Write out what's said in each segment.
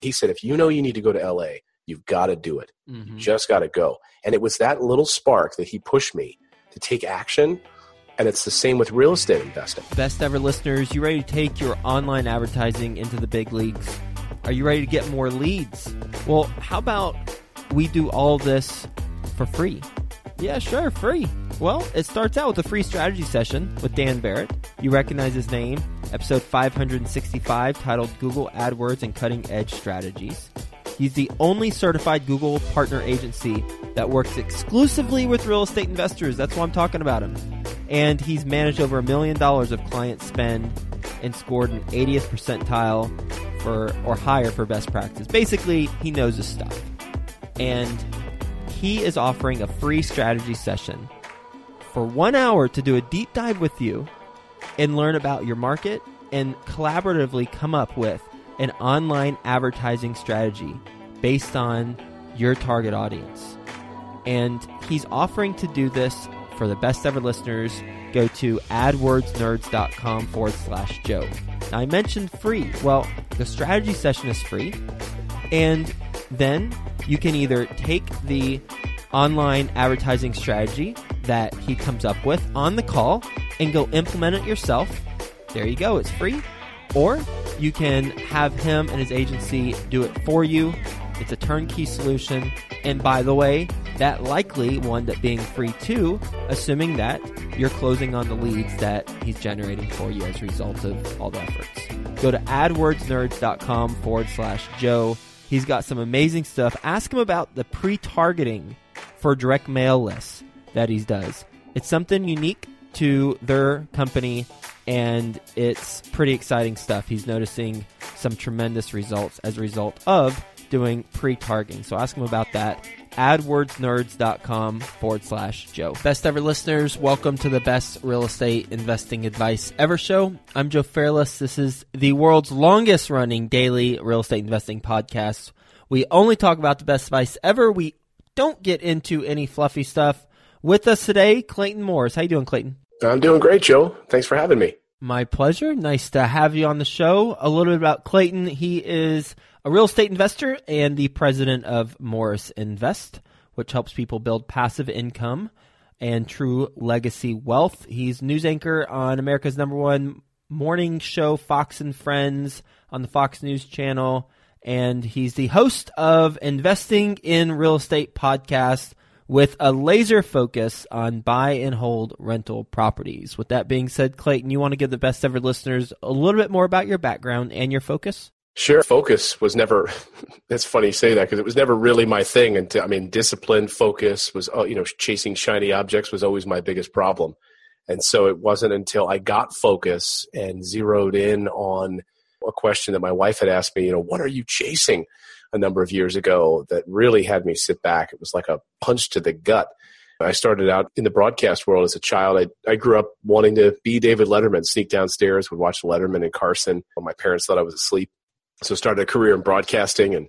He said, if you know you need to go to LA, you've got to do it. Mm-hmm. You just got to go. And it was that little spark that he pushed me to take action. And it's the same with real estate investing. Best ever listeners, you ready to take your online advertising into the big leagues? Are you ready to get more leads? Well, how about we do all this for free? Yeah, sure, free. Well, it starts out with a free strategy session with Dan Barrett. You recognize his name, episode 565, titled Google AdWords and Cutting Edge Strategies. He's the only certified Google partner agency that works exclusively with real estate investors. That's why I'm talking about him. And he's managed over a million dollars of client spend and scored an 80th percentile for or higher for best practice. Basically, he knows his stuff. And he is offering a free strategy session for one hour to do a deep dive with you and learn about your market and collaboratively come up with an online advertising strategy based on your target audience. And he's offering to do this for the best ever listeners. Go to adwordsnerds.com forward slash Joe. Now, I mentioned free. Well, the strategy session is free. And then you can either take the online advertising strategy that he comes up with on the call and go implement it yourself. There you go, it's free. Or you can have him and his agency do it for you. It's a turnkey solution. And by the way, that likely wound up being free too, assuming that you're closing on the leads that he's generating for you as a result of all the efforts. Go to adwordsnerds.com forward slash Joe. He's got some amazing stuff. Ask him about the pre targeting for direct mail lists that he does. It's something unique to their company, and it's pretty exciting stuff. He's noticing some tremendous results as a result of doing pre targeting. So ask him about that. AdWordsNerds.com forward slash Joe. Best ever listeners, welcome to the best real estate investing advice ever show. I'm Joe Fairless. This is the world's longest running daily real estate investing podcast. We only talk about the best advice ever. We don't get into any fluffy stuff. With us today, Clayton Morris. How you doing, Clayton? I'm doing great, Joe. Thanks for having me. My pleasure. Nice to have you on the show. A little bit about Clayton. He is a real estate investor and the president of Morris Invest, which helps people build passive income and true legacy wealth. He's news anchor on America's number one morning show, Fox and Friends, on the Fox News channel and he's the host of Investing in Real Estate podcast with a laser focus on buy and hold rental properties. With that being said, Clayton, you want to give the best ever listeners a little bit more about your background and your focus? Sure. Focus was never, it's funny you say that because it was never really my thing. And I mean, discipline, focus was, oh, you know, chasing shiny objects was always my biggest problem. And so it wasn't until I got focus and zeroed in on a question that my wife had asked me, you know, what are you chasing a number of years ago that really had me sit back. It was like a punch to the gut. I started out in the broadcast world as a child. I, I grew up wanting to be David Letterman, sneak downstairs, would watch Letterman and Carson. When my parents thought I was asleep. So started a career in broadcasting and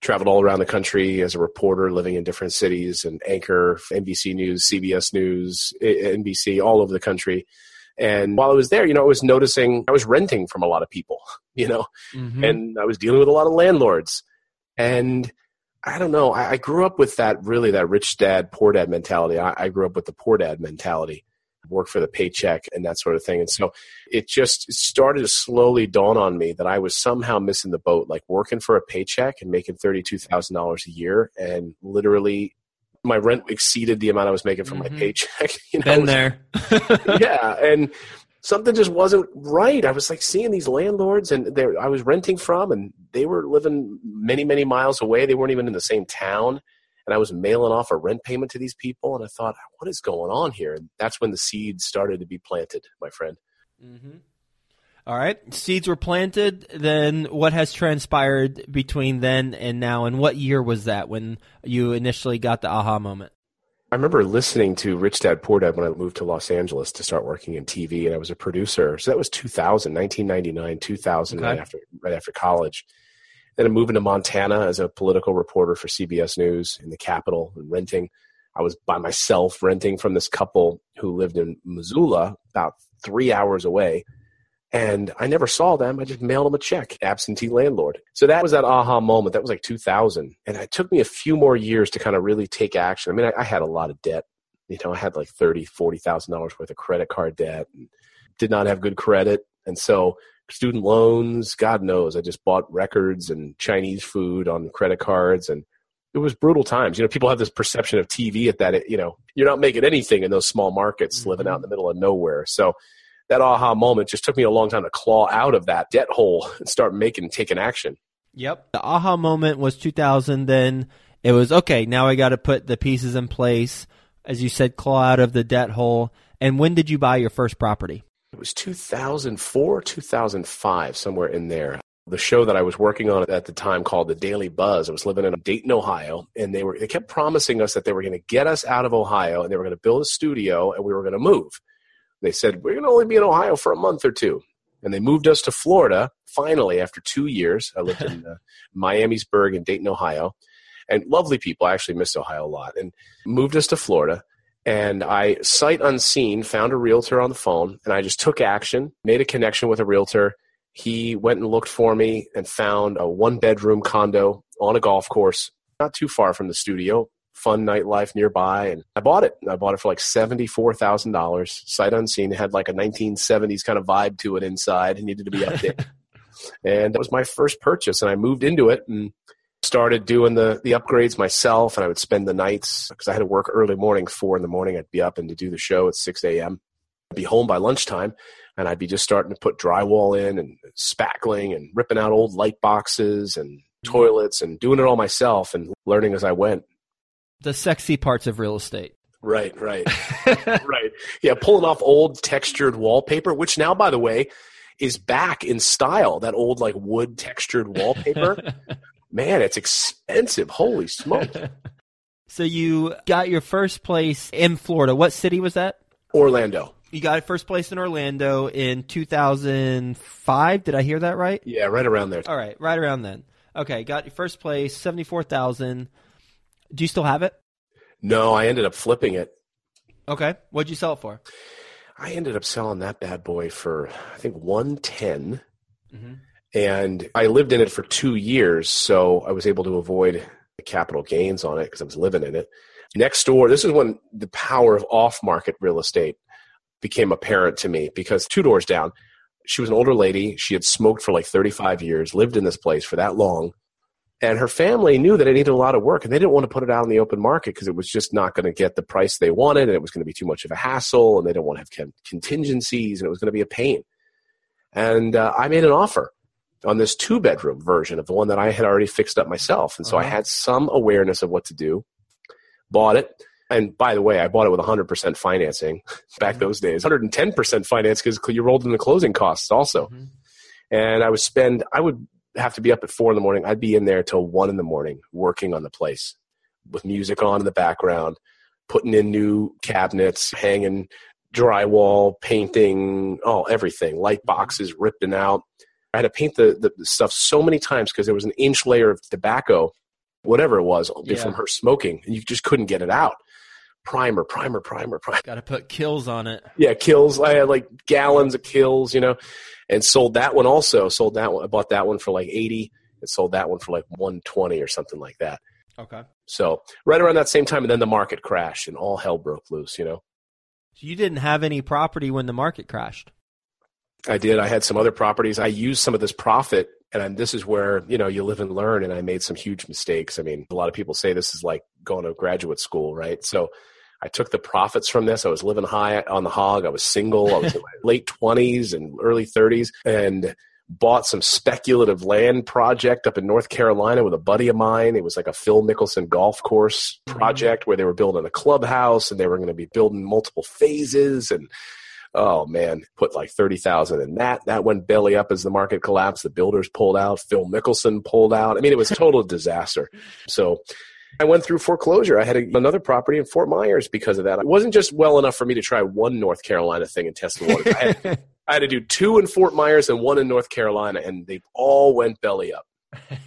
traveled all around the country as a reporter, living in different cities and anchor NBC News, CBS News, NBC, all over the country. And while I was there, you know, I was noticing I was renting from a lot of people, you know, mm-hmm. and I was dealing with a lot of landlords. And I don't know, I, I, grew up with that really that rich dad, poor dad mentality. I, I grew up with the poor dad mentality, work for the paycheck and that sort of thing. And so it just started to slowly dawn on me that I was somehow missing the boat, like working for a paycheck and making $32,000 a year and literally my rent exceeded the amount I was making from mm-hmm. my paycheck. You know, been there. yeah, and something just wasn't right. I was like seeing these landlords, and I was renting from, and they were living many, many miles away. They weren't even in the same town, and I was mailing off a rent payment to these people. And I thought, what is going on here? And that's when the seeds started to be planted, my friend. Mm-hmm. All right. Seeds were planted. Then what has transpired between then and now? And what year was that when you initially got the aha moment? I remember listening to Rich Dad Poor Dad when I moved to Los Angeles to start working in TV, and I was a producer. So that was 2000, 1999, 2000, okay. right after right after college. Then I'm moving to Montana as a political reporter for CBS News in the capital and renting. I was by myself renting from this couple who lived in Missoula, about three hours away And I never saw them. I just mailed them a check, absentee landlord. So that was that aha moment. That was like 2000. And it took me a few more years to kind of really take action. I mean, I, I had a lot of debt. You know, I had like thirty, forty thousand dollars worth of credit card debt. And did not have good credit, and so student loans. God knows, I just bought records and Chinese food on credit cards, and it was brutal times. You know, people have this perception of TV at that. You know, you're not making anything in those small markets, mm-hmm. living out in the middle of nowhere. So that aha moment just took me a long time to claw out of that debt hole and start making taking action. Yep. The aha moment was 2000. Then it was okay. Now I got to put the pieces in place. As you said, claw out of the debt hole. And when did you buy your first property? It was 2004, 2005, somewhere in there. The show that I was working on at the time called The Daily Buzz. I was living in Dayton, Ohio, and they were they kept promising us that they were going to get us out of Ohio and they were going to build a studio and we were going to move. They said we're going to only be in Ohio for a month or two, and they moved us to Florida. Finally, after two years, I lived in uh, Miamisburg and Dayton, Ohio, and lovely people. I actually miss Ohio a lot, and moved us to Florida. And I, sight unseen, found a realtor on the phone and I just took action, made a connection with a realtor. He went and looked for me and found a one bedroom condo on a golf course, not too far from the studio, fun nightlife nearby. And I bought it. I bought it for like $74,000, sight unseen. It had like a 1970s kind of vibe to it inside. It needed to be updated. and that was my first purchase. And I moved into it and started doing the the upgrades myself and i would spend the nights because i had to work early morning four in the morning i'd be up and to do the show at 6 a.m i'd be home by lunchtime and i'd be just starting to put drywall in and spackling and ripping out old light boxes and mm-hmm. toilets and doing it all myself and learning as i went the sexy parts of real estate right right right yeah pulling off old textured wallpaper which now by the way is back in style that old like wood textured wallpaper man, it's expensive. Holy smoke. so you got your first place in Florida. What city was that? Orlando. You got first place in Orlando in 2005. Did I hear that right? Yeah, right around there. All right, right around then. Okay, got your first place, 74,000. Do you still have it? No, I ended up flipping it. Okay. What'd you sell it for? I ended up selling that bad boy for I think 110. Mm-hmm. And I lived in it for two years, so I was able to avoid the capital gains on it because I was living in it. Next door, this is when the power of off market real estate became apparent to me because two doors down, she was an older lady. She had smoked for like 35 years, lived in this place for that long. And her family knew that it needed a lot of work and they didn't want to put it out in the open market because it was just not going to get the price they wanted and it was going to be too much of a hassle and they didn't want to have contingencies and it was going to be a pain. And uh, I made an offer on this two bedroom version of the one that I had already fixed up myself. And so uh-huh. I had some awareness of what to do, bought it. And by the way, I bought it with 100% financing back mm-hmm. those days, 110% finance because you rolled in the closing costs also. Mm-hmm. And I would spend, I would have to be up at four in the morning. I'd be in there till one in the morning working on the place with music on in the background, putting in new cabinets, hanging drywall, painting, oh, everything, light boxes ripping out. I had to paint the, the stuff so many times because there was an inch layer of tobacco, whatever it was, yeah. from her smoking, and you just couldn't get it out. Primer, primer, primer, primer. Got to put Kilz on it. Yeah, Kilz. I had like gallons of Kilz, you know, and sold that one also. Sold that one. I bought that one for like eighty, and sold that one for like one twenty or something like that. Okay. So right around that same time, and then the market crashed, and all hell broke loose. You know. So you didn't have any property when the market crashed. I did. I had some other properties. I used some of this profit, and this is where you know you live and learn. And I made some huge mistakes. I mean, a lot of people say this is like going to graduate school, right? So I took the profits from this. I was living high on the hog. I was single. I was in my late twenties and early thirties, and bought some speculative land project up in North Carolina with a buddy of mine. It was like a Phil Mickelson golf course mm-hmm. project mm-hmm. where they were building a clubhouse and they were going to be building multiple phases and oh man, put like 30,000 in that. That went belly up as the market collapsed. The builders pulled out. Phil Mickelson pulled out. I mean, it was total disaster. So I went through foreclosure. I had a, another property in Fort Myers because of that. It wasn't just well enough for me to try one North Carolina thing and test the water. I had, I had to do two in Fort Myers and one in North Carolina, and they all went belly up.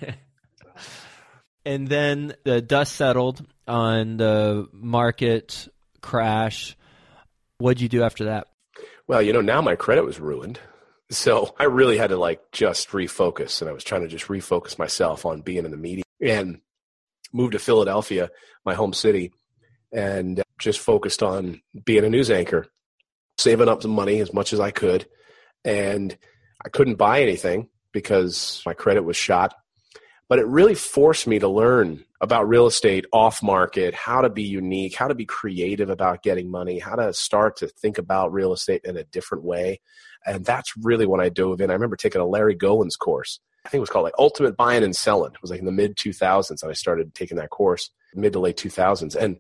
and then the dust settled on the market crash. What'd you do after that? Well, you know, now my credit was ruined. So I really had to like just refocus. And I was trying to just refocus myself on being in the media and moved to Philadelphia, my home city, and just focused on being a news anchor, saving up some money as much as I could. And I couldn't buy anything because my credit was shot. But it really forced me to learn about real estate off market, how to be unique, how to be creative about getting money, how to start to think about real estate in a different way. And that's really when I dove in. I remember taking a Larry Goins course. I think it was called like Ultimate Buying and Selling. It was like in the mid 2000s. And I started taking that course mid to late 2000s. And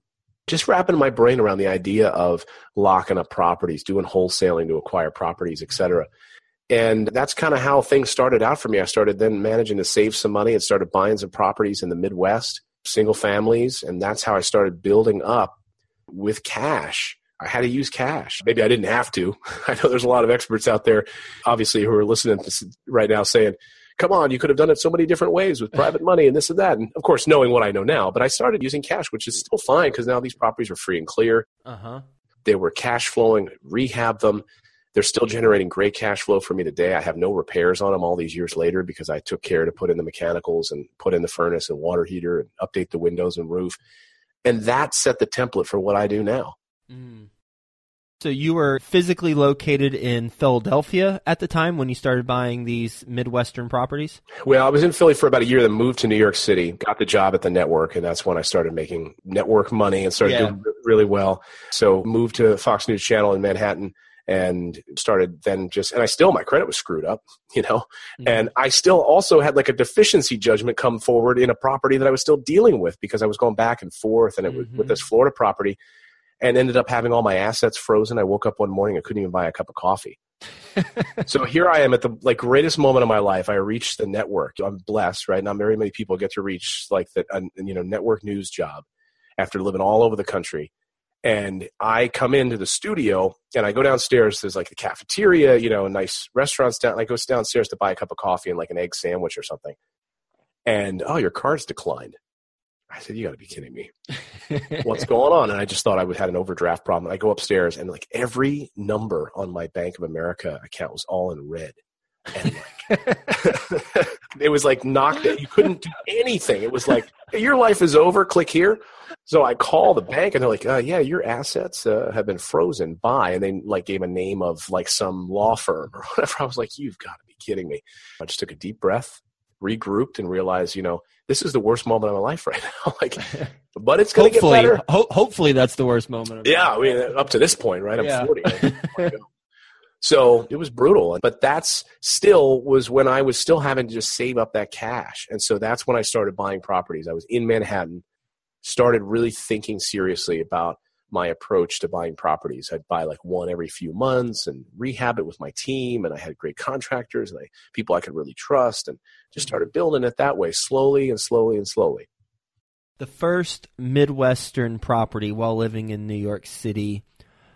just wrapping my brain around the idea of locking up properties, doing wholesaling to acquire properties, et cetera. And that's kind of how things started out for me. I started then managing to save some money and started buying some properties in the Midwest, single families. And that's how I started building up with cash. I had to use cash. Maybe I didn't have to. I know there's a lot of experts out there, obviously, who are listening right now saying, come on, you could have done it so many different ways with private money and this and that. And of course, knowing what I know now, but I started using cash, which is still fine because now these properties are free and clear. Uh-huh. They were cash flowing, rehab them. They're still generating great cash flow for me today. I have no repairs on them all these years later because I took care to put in the mechanicals and put in the furnace and water heater and update the windows and roof. And that set the template for what I do now. Mm. So you were physically located in Philadelphia at the time when you started buying these Midwestern properties? Well, I was in Philly for about a year, then moved to New York City, got the job at the network, and that's when I started making network money and started yeah. doing really well. So moved to Fox News Channel in Manhattan and started then just and I still my credit was screwed up, you know. Mm-hmm. And I still also had like a deficiency judgment come forward in a property that I was still dealing with because I was going back and forth and it was mm-hmm. with this Florida property and ended up having all my assets frozen. I woke up one morning I couldn't even buy a cup of coffee. so here I am at the like greatest moment of my life. I reached the network. I'm blessed, right? Not very many people get to reach like the you know network news job after living all over the country and I come into the studio and I go downstairs. There's like the cafeteria, you know, nice restaurants down. I go downstairs to buy a cup of coffee and like an egg sandwich or something. And oh, your card's declined. I said, you got to be kidding me. What's going on? And I just thought I would had an overdraft problem. I go upstairs and like every number on my Bank of America account was all in red. And like, it was like knocked. You couldn't do anything. It was like hey, your life is over. Click here. So I call the bank and they're like, uh, "Yeah, your assets uh, have been frozen by," and they like gave a name of like some law firm or whatever. I was like, "You've got to be kidding me!" I just took a deep breath, regrouped, and realized, you know, this is the worst moment of my life right now. like, but it's going to get better. Ho- hopefully, that's the worst moment. yeah, I mean, up to this point, right? I'm yeah. 40. So it was brutal. But that's still was when I was still having to just save up that cash. And so that's when I started buying properties. I was in Manhattan, started really thinking seriously about my approach to buying properties. I'd buy like one every few months and rehab it with my team. And I had great contractors and I, people I could really trust and just started building it that way, slowly and slowly and slowly. The first Midwestern property while living in New York City,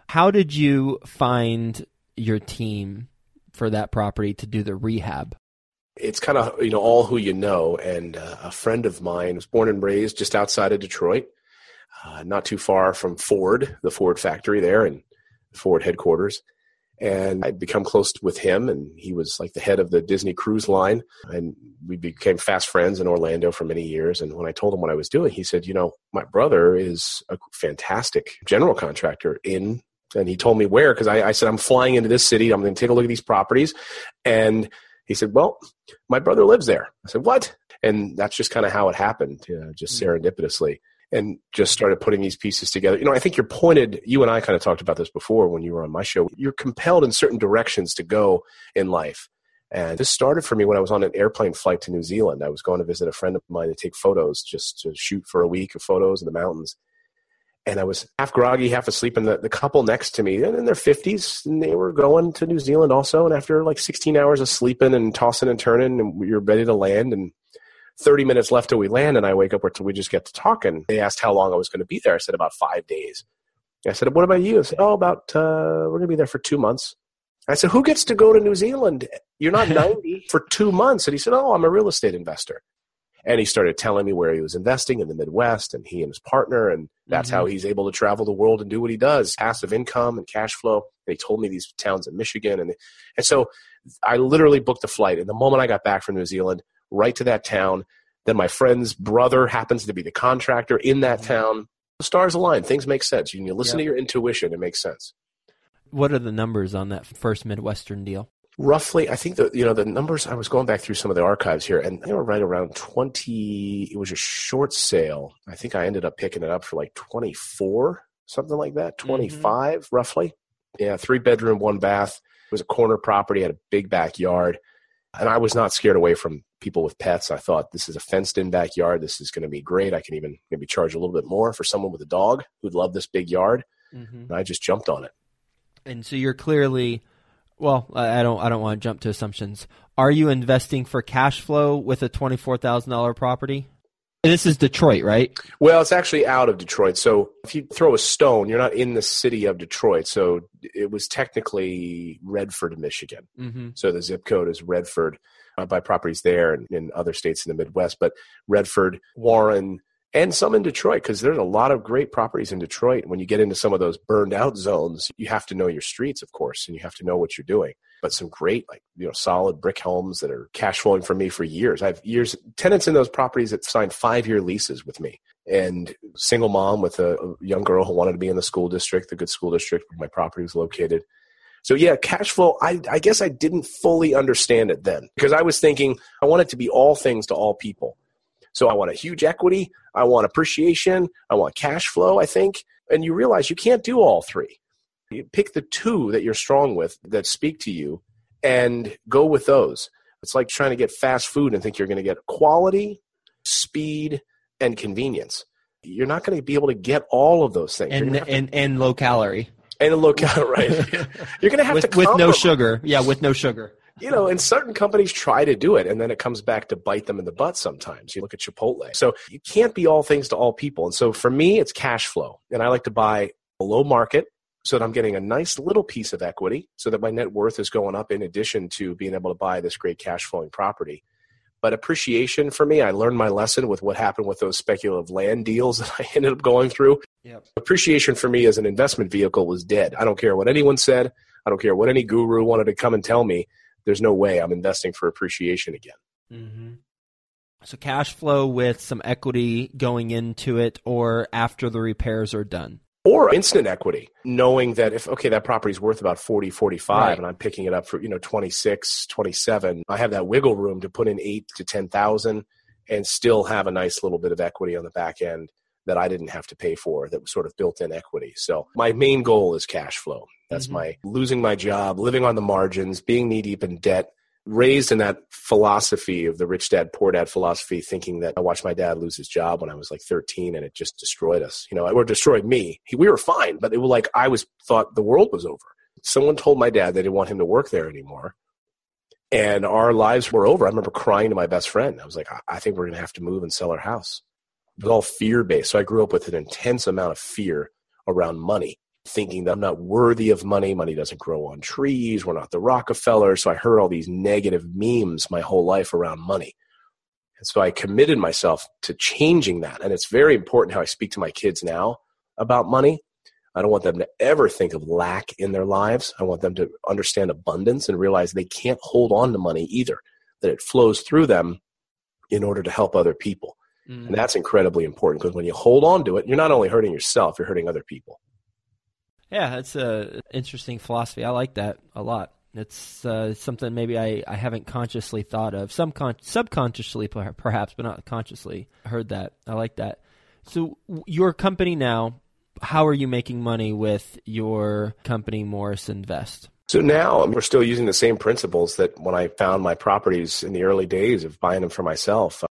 how did you find your team for that property to do the rehab? It's kind of you know all who you know, and uh, a friend of mine was born and raised just outside of Detroit, uh, not too far from Ford, the Ford factory there, and Ford headquarters. And I'd become close with him, and he was like the head of the Disney Cruise Line, and we became fast friends in Orlando for many years. And when I told him what I was doing, he said, "You know, my brother is a fantastic general contractor in and he told me where because I, I, said I'm flying into this city. I'm going to take a look at these properties, and he said, "Well, my brother lives there." I said, "What?" And that's just kind of how it happened, you know, just mm-hmm. serendipitously, and just started putting these pieces together. You know, I think you're pointed. You and I kind of talked about this before when you were on my show. You're compelled in certain directions to go in life. And this started for me when I was on an airplane flight to New Zealand. I was going to visit a friend of mine to take photos, just to shoot for a week of photos in the mountains and I was half groggy, half asleep. And the, the couple next to me, and in their 50s, and they were going to New Zealand also. And after like 16 hours of sleeping and tossing and turning, and we were ready to land. And 30 minutes left till we land, and I wake up where till we just get to talking. They asked how long I was going to be there. I said about five days. I said, "What about you?" I said, "Oh, about uh, we're going to be there for two months." I said, "Who gets to go to New Zealand? You're not 90 for two months." And he said, "Oh, I'm a real estate investor." And he started telling me where he was investing in the Midwest and he and his partner. And that's mm-hmm. how he's able to travel the world and do what he does passive income and cash flow. And he told me these towns in Michigan. And, and so I literally booked a flight. And the moment I got back from New Zealand, right to that town, then my friend's brother happens to be the contractor in that mm-hmm. town. The stars align. Things make sense. You, you listen yep. to your intuition, it makes sense. What are the numbers on that first Midwestern deal? roughly i think the you know the numbers i was going back through some of the archives here and they were right around 20 it was a short sale i think i ended up picking it up for like 24 something like that mm-hmm. 25 mm-hmm. roughly yeah three bedroom one bath it was a corner property had a big backyard and i was not scared away from people with pets i thought this is a fenced in backyard this is going to be great i can even maybe charge a little bit more for someone with a dog who'd love this big yard mm-hmm. and i just jumped on it and so you're clearly well, I don't I don't want to jump to assumptions. Are you investing for cash flow with a twenty four thousand dollar property? This is Detroit, right? Well, it's actually out of Detroit. So if you throw a stone, you're not in the city of Detroit. So it was technically Redford, Michigan. Mm-hmm. So the zip code is Redford. Uh, I buy properties there and in other states in the Midwest, but Redford, Warren, and some in Detroit because there's a lot of great properties in Detroit. When you get into some of those burned out zones, you have to know your streets, of course, and you have to know what you're doing. But some great, like you know, solid brick homes that are cash flowing for me for years. I have years tenants in those properties that signed five year leases with me, and single mom with a young girl who wanted to be in the school district, the good school district where my property was located. So yeah, cash flow. I, I guess I didn't fully understand it then because I was thinking I want it to be all things to all people. So I want a huge equity, I want appreciation, I want cash flow, I think. And you realize you can't do all three. You pick the two that you're strong with that speak to you and go with those. It's like trying to get fast food and think you're going to get quality, speed, and convenience. You're not going to be able to get all of those things. And, and, to, and low calorie. And low calorie, right? you're going to have with, to with no sugar. Yeah, with no sugar you know, and certain companies try to do it, and then it comes back to bite them in the butt sometimes. You look at Chipotle. So you can't be all things to all people. And so for me, it's cash flow. And I like to buy below market so that I'm getting a nice little piece of equity so that my net worth is going up in addition to being able to buy this great cash flowing property. But appreciation for me, I learned my lesson with what happened with those speculative land deals that I ended up going through. Yep. Appreciation for me as an investment vehicle was dead. I don't care what anyone said. I don't care what any guru wanted to come and tell me there's no way I'm investing for appreciation again. Mm-hmm. So cash flow with some equity going into it or after the repairs are done. Or instant equity, knowing that if, okay, that property's worth about 40, 45 right. and I'm picking it up for, you know, 26, 27, I have that wiggle room to put in eight to 10,000 and still have a nice little bit of equity on the back end that I didn't have to pay for that was sort of built in equity. So my main goal is cash flow. That's mm-hmm. my losing my job, living on the margins, being knee deep in debt, raised in that philosophy of the rich dad, poor dad philosophy, thinking that I watched my dad lose his job when I was like 13 and it just destroyed us, you know, or destroyed me. We were fine, but it was like I was thought the world was over. Someone told my dad they didn't want him to work there anymore. And our lives were over. I remember crying to my best friend. I was like, I think we're going to have to move and sell our house. It was all fear based. So I grew up with an intense amount of fear around money thinking that I'm not worthy of money. Money doesn't grow on trees. We're not the Rockefeller. So I heard all these negative memes my whole life around money. And so I committed myself to changing that. And it's very important how I speak to my kids now about money. I don't want them to ever think of lack in their lives. I want them to understand abundance and realize they can't hold on to money either, that it flows through them in order to help other people. Mm. And that's incredibly important because when you hold on to it, you're not only hurting yourself, you're hurting other people. Yeah, that's a interesting philosophy. I like that a lot. It's uh, something maybe I, I haven't consciously thought of. Some con- subconsciously, perhaps, but not consciously. heard that. I like that. So, your company now, how are you making money with your company, Morris Invest? So now we're still using the same principles that when I found my properties in the early days of buying them for myself,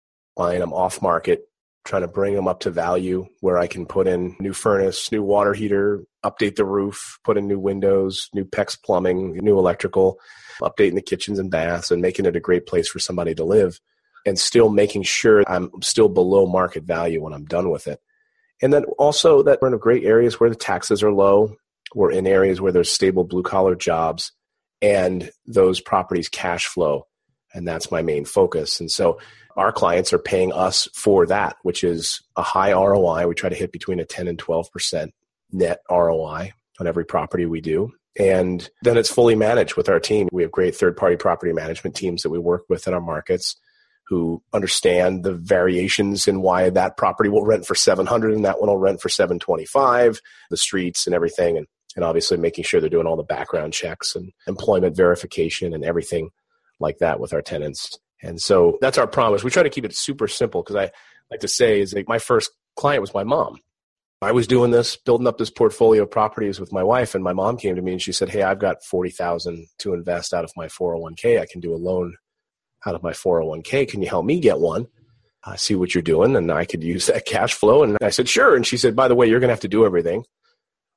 buying them off market, trying to bring them up to value where I can put in new furnace, new water heater, update the roof, put in new windows, new PEX plumbing, new electrical, updating the kitchens and baths and making it a great place for somebody to live and still making sure I'm still below market value when I'm done with it. And then also that we're in great areas where the taxes are low. We're in areas where there's stable blue collar jobs and those properties cash flow and that's my main focus. And so our clients are paying us for that, which is a high ROI. We try to hit between a 10 and 12% net ROI on every property we do. And then it's fully managed with our team. We have great third party property management teams that we work with in our markets who understand the variations in why that property will rent for 700 and that one will rent for 725, the streets and everything. And, and obviously making sure they're doing all the background checks and employment verification and everything like that with our tenants. And so that's our promise. We try to keep it super simple because I like to say is like my first client was my mom. I was doing this, building up this portfolio of properties with my wife, and my mom came to me and she said, "Hey, I've got forty thousand to invest out of my four hundred one k. I can do a loan out of my four hundred one k. Can you help me get one? Uh, see what you're doing, and I could use that cash flow." And I said, "Sure." And she said, "By the way, you're going to have to do everything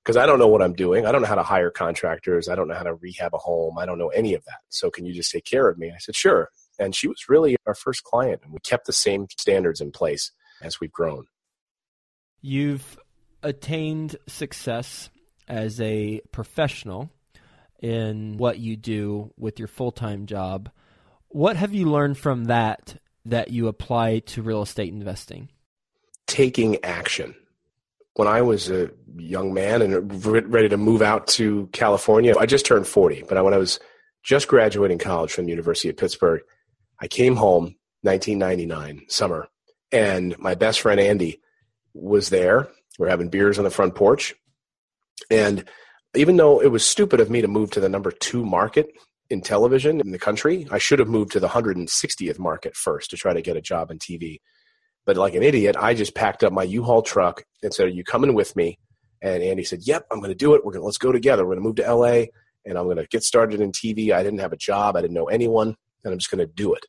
because I don't know what I'm doing. I don't know how to hire contractors. I don't know how to rehab a home. I don't know any of that. So can you just take care of me?" I said, "Sure." And she was really our first client, and we kept the same standards in place as we've grown. You've attained success as a professional in what you do with your full time job. What have you learned from that that you apply to real estate investing? Taking action. When I was a young man and ready to move out to California, I just turned 40, but when I was just graduating college from the University of Pittsburgh, I came home 1999 summer, and my best friend Andy was there. We we're having beers on the front porch, and even though it was stupid of me to move to the number two market in television in the country, I should have moved to the 160th market first to try to get a job in TV. But like an idiot, I just packed up my U-Haul truck and said, "Are you coming with me?" And Andy said, "Yep, I'm going to do it. We're going to let's go together. We're going to move to LA, and I'm going to get started in TV. I didn't have a job. I didn't know anyone and I'm just going to do it.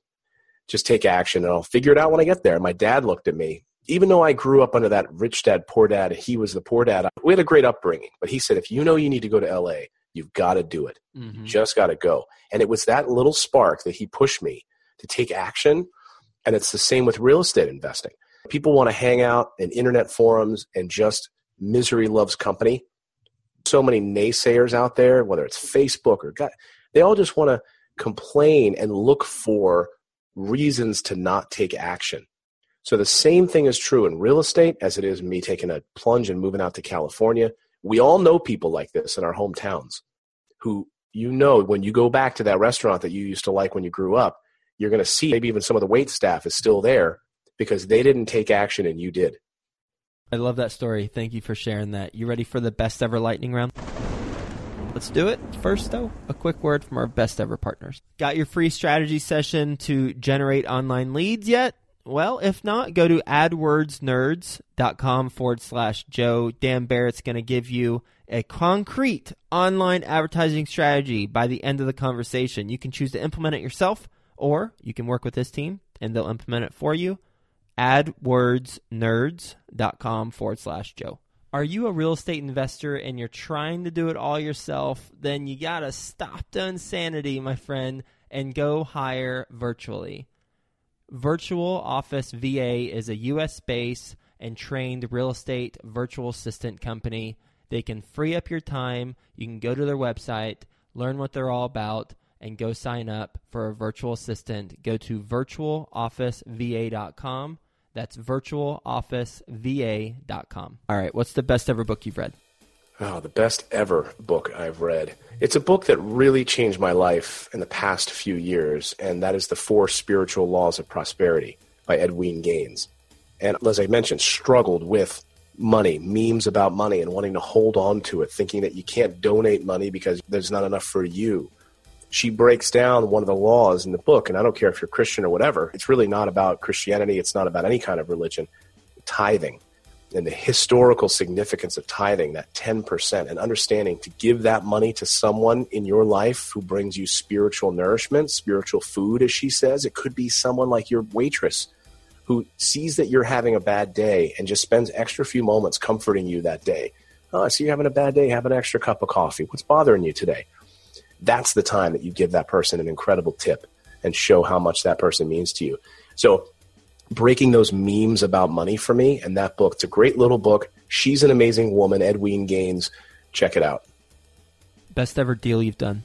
Just take action and I'll figure it out when I get there. My dad looked at me. Even though I grew up under that rich dad, poor dad, he was the poor dad. We had a great upbringing, but he said, if you know you need to go to LA, you've got to do it. Mm-hmm. You just got to go. And it was that little spark that he pushed me to take action. And it's the same with real estate investing. People want to hang out in internet forums and just misery loves company. So many naysayers out there, whether it's Facebook or God, they all just want to complain and look for reasons to not take action. So the same thing is true in real estate as it is me taking a plunge and moving out to California. We all know people like this in our hometowns who you know when you go back to that restaurant that you used to like when you grew up, you're going to see maybe even some of the wait staff is still there because they didn't take action and you did. I love that story. Thank you for sharing that. You ready for the best ever lightning round? Let's do it. First, though, a quick word from our best ever partners. Got your free strategy session to generate online leads yet? Well, if not, go to adwordsnerds.com forward slash Joe. Dan Barrett's going to give you a concrete online advertising strategy by the end of the conversation. You can choose to implement it yourself, or you can work with this team and they'll implement it for you. AdWordsNerds.com forward slash Joe are you a real estate investor and you're trying to do it all yourself, then you got to stop the insanity, my friend, and go hire virtually. Virtual Office VA is a US based and trained real estate virtual assistant company. They can free up your time. You can go to their website, learn what they're all about, and go sign up for a virtual assistant. Go to virtualofficeva.com that's virtualofficeva.com. All right, what's the best ever book you've read? Oh, the best ever book I've read. It's a book that really changed my life in the past few years, and that is The Four Spiritual Laws of Prosperity by Edwene Gaines. And as I mentioned, struggled with money, memes about money, and wanting to hold on to it, thinking that you can't donate money because there's not enough for you she breaks down one of the laws in the book, and I don't care if you're Christian or whatever, it's really not about Christianity, it's not about any kind of religion, tithing and the historical significance of tithing, that 10%, and understanding to give that money to someone in your life who brings you spiritual nourishment, spiritual food, as she says. It could be someone like your waitress who sees that you're having a bad day and just spends extra few moments comforting you that day. Oh, I see you're having a bad day. Have an extra cup of coffee. What's bothering you today? That's the time that you give that person an incredible tip and show how much that person means to you. So breaking those memes about money for me and that book, it's a great little book. She's an amazing woman, Edwene Gaines. Check it out. Best ever deal you've done?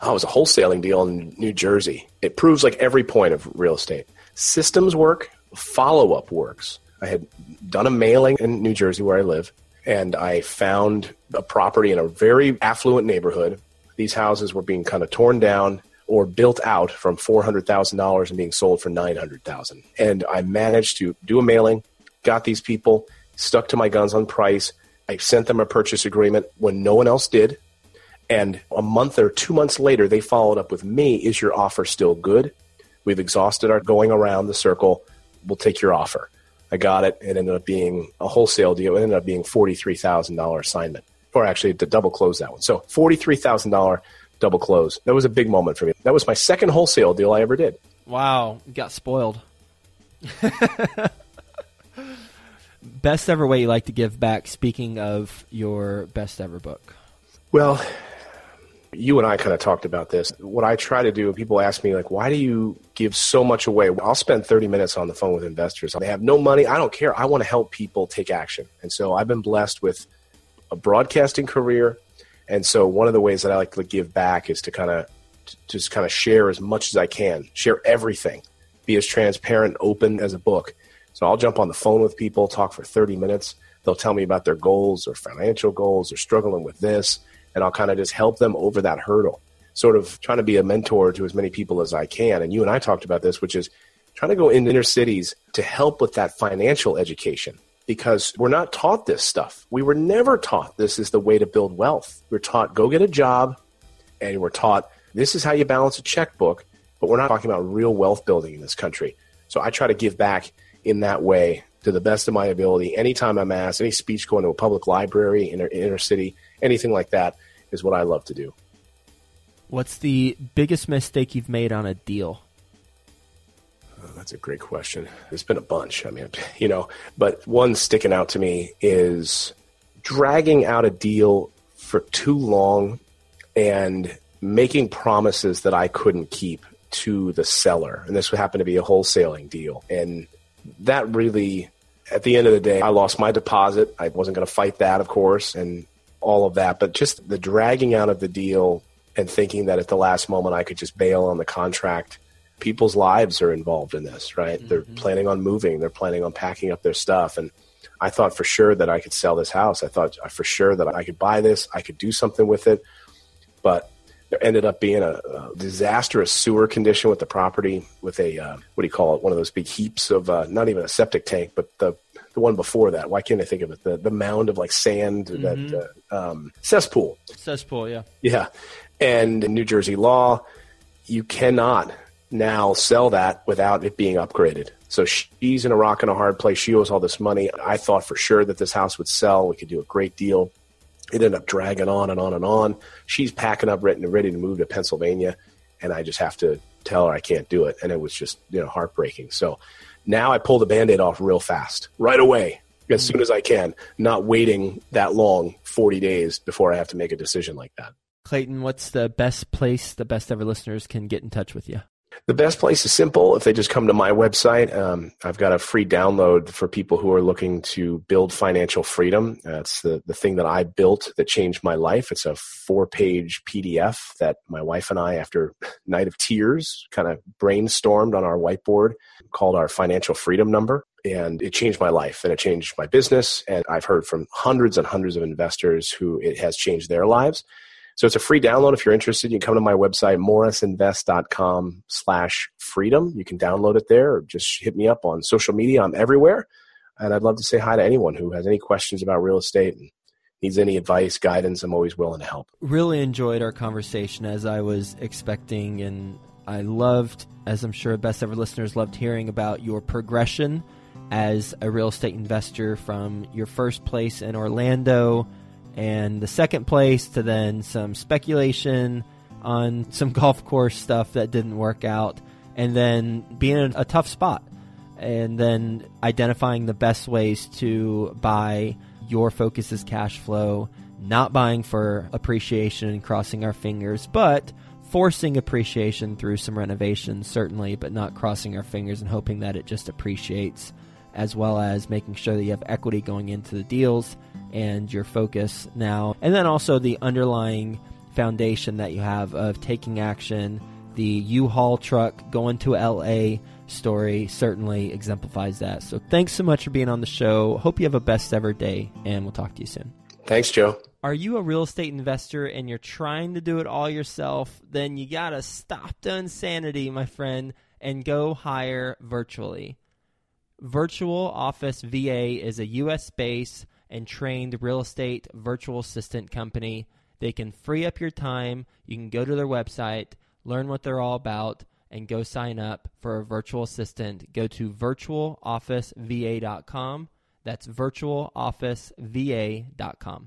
Oh, it was a wholesaling deal in New Jersey. It proves like every point of real estate. systems work, follow up works. I had done a mailing in New Jersey where I live, and I found a property in a very affluent neighborhood. These houses were being kind of torn down or built out from $400,000 and being sold for 900,000. And I managed to do a mailing, got these people, stuck to my guns on price. I sent them a purchase agreement when no one else did. And a month or two months later, they followed up with me Is your offer still good? We've exhausted our going around the circle. We'll take your offer. I got it. It ended up being a wholesale deal. It ended up being $43,000 assignment, or actually to double close that one. So $43,000 double close. That was a big moment for me. That was my second wholesale deal I ever did. Wow, got spoiled. best ever way you like to give back, speaking of your best ever book? Well, you and I kind of talked about this. What I try to do, people ask me, like, why do you give so much away? I'll spend 30 minutes on the phone with investors. They have no money. I don't care. I want to help people take action. And so I've been blessed with a broadcasting career. And so one of the ways that I like to give back is to kind of just kind of share as much as I can, share everything, be as transparent, open as a book. So I'll jump on the phone with people, talk for 30 minutes. They'll tell me about their goals, or financial goals, they're struggling with this and I'll kind of just help them over that hurdle. Sort of trying to be a mentor to as many people as I can. And you and I talked about this, which is trying to go in inner cities to help with that financial education because we're not taught this stuff. We were never taught this is the way to build wealth. We're taught go get a job, and we're taught this is how you balance a checkbook, but we're not talking about real wealth building in this country. So I try to give back in that way to the best of my ability. Anytime I'm asked, any speech going to a public library in inner city, anything like that is what I love to do. What's the biggest mistake you've made on a deal? Oh, that's a great question. There's been a bunch. I mean, you know, but one sticking out to me is dragging out a deal for too long and making promises that I couldn't keep to the seller. And this would happen to be a wholesaling deal. And that really, at the end of the day, I lost my deposit. I wasn't going to fight that, of course. And all of that, but just the dragging out of the deal and thinking that at the last moment I could just bail on the contract. People's lives are involved in this, right? Mm-hmm. They're planning on moving, they're planning on packing up their stuff. And I thought for sure that I could sell this house. I thought for sure that I could buy this, I could do something with it. But there ended up being a, a disastrous sewer condition with the property, with a, uh, what do you call it? One of those big heaps of, uh, not even a septic tank, but the the one before that. Why can't I think of it? The the mound of like sand mm-hmm. that uh, um, cesspool. Cesspool, yeah. Yeah, and in New Jersey law, you cannot now sell that without it being upgraded. So she's in a rock and a hard place. She owes all this money. I thought for sure that this house would sell. We could do a great deal. It ended up dragging on and on and on. She's packing up, ready, ready to move to Pennsylvania, and I just have to tell her I can't do it. And it was just you know heartbreaking. So now I pull the band aid off real fast, right away, as mm-hmm. soon as I can, not waiting that long, 40 days before I have to make a decision like that. Clayton, what's the best place the best ever listeners can get in touch with you? The best place is simple. If they just come to my website, um, I've got a free download for people who are looking to build financial freedom. That's the, the thing that I built that changed my life. It's a four page PDF that my wife and I, after night of tears, kind of brainstormed on our whiteboard called our financial freedom number. And it changed my life and it changed my business. And I've heard from hundreds and hundreds of investors who it has changed their lives. So it's a free download. If you're interested, you can come to my website, morrisinvest.com slash freedom. You can download it there or just hit me up on social media. I'm everywhere. And I'd love to say hi to anyone who has any questions about real estate and needs any advice, guidance. I'm always willing to help. Really enjoyed our conversation as I was expecting. And I loved, as I'm sure best ever listeners loved hearing about your progression as a real estate investor from your first place in Orlando – and the second place to then some speculation on some golf course stuff that didn't work out, and then being in a tough spot, and then identifying the best ways to buy your focus is cash flow, not buying for appreciation and crossing our fingers, but forcing appreciation through some renovations, certainly, but not crossing our fingers and hoping that it just appreciates, as well as making sure that you have equity going into the deals and your focus now. And then also the underlying foundation that you have of taking action, the U Haul truck going to LA, story certainly exemplifies that. So thanks so much for being on the show. Hope you have a best ever day, and we'll talk to you soon. Thanks, Joe. Are you a real estate investor and you're trying to do it all yourself? Then you got to stop the insanity, my friend, and go hire virtually. Virtual Office VA is a US based and trained real estate virtual assistant company. They can free up your time. You can go to their website, learn what they're all about, and go sign up for a virtual assistant. Go to virtualofficeva.com. That's virtualofficeva.com.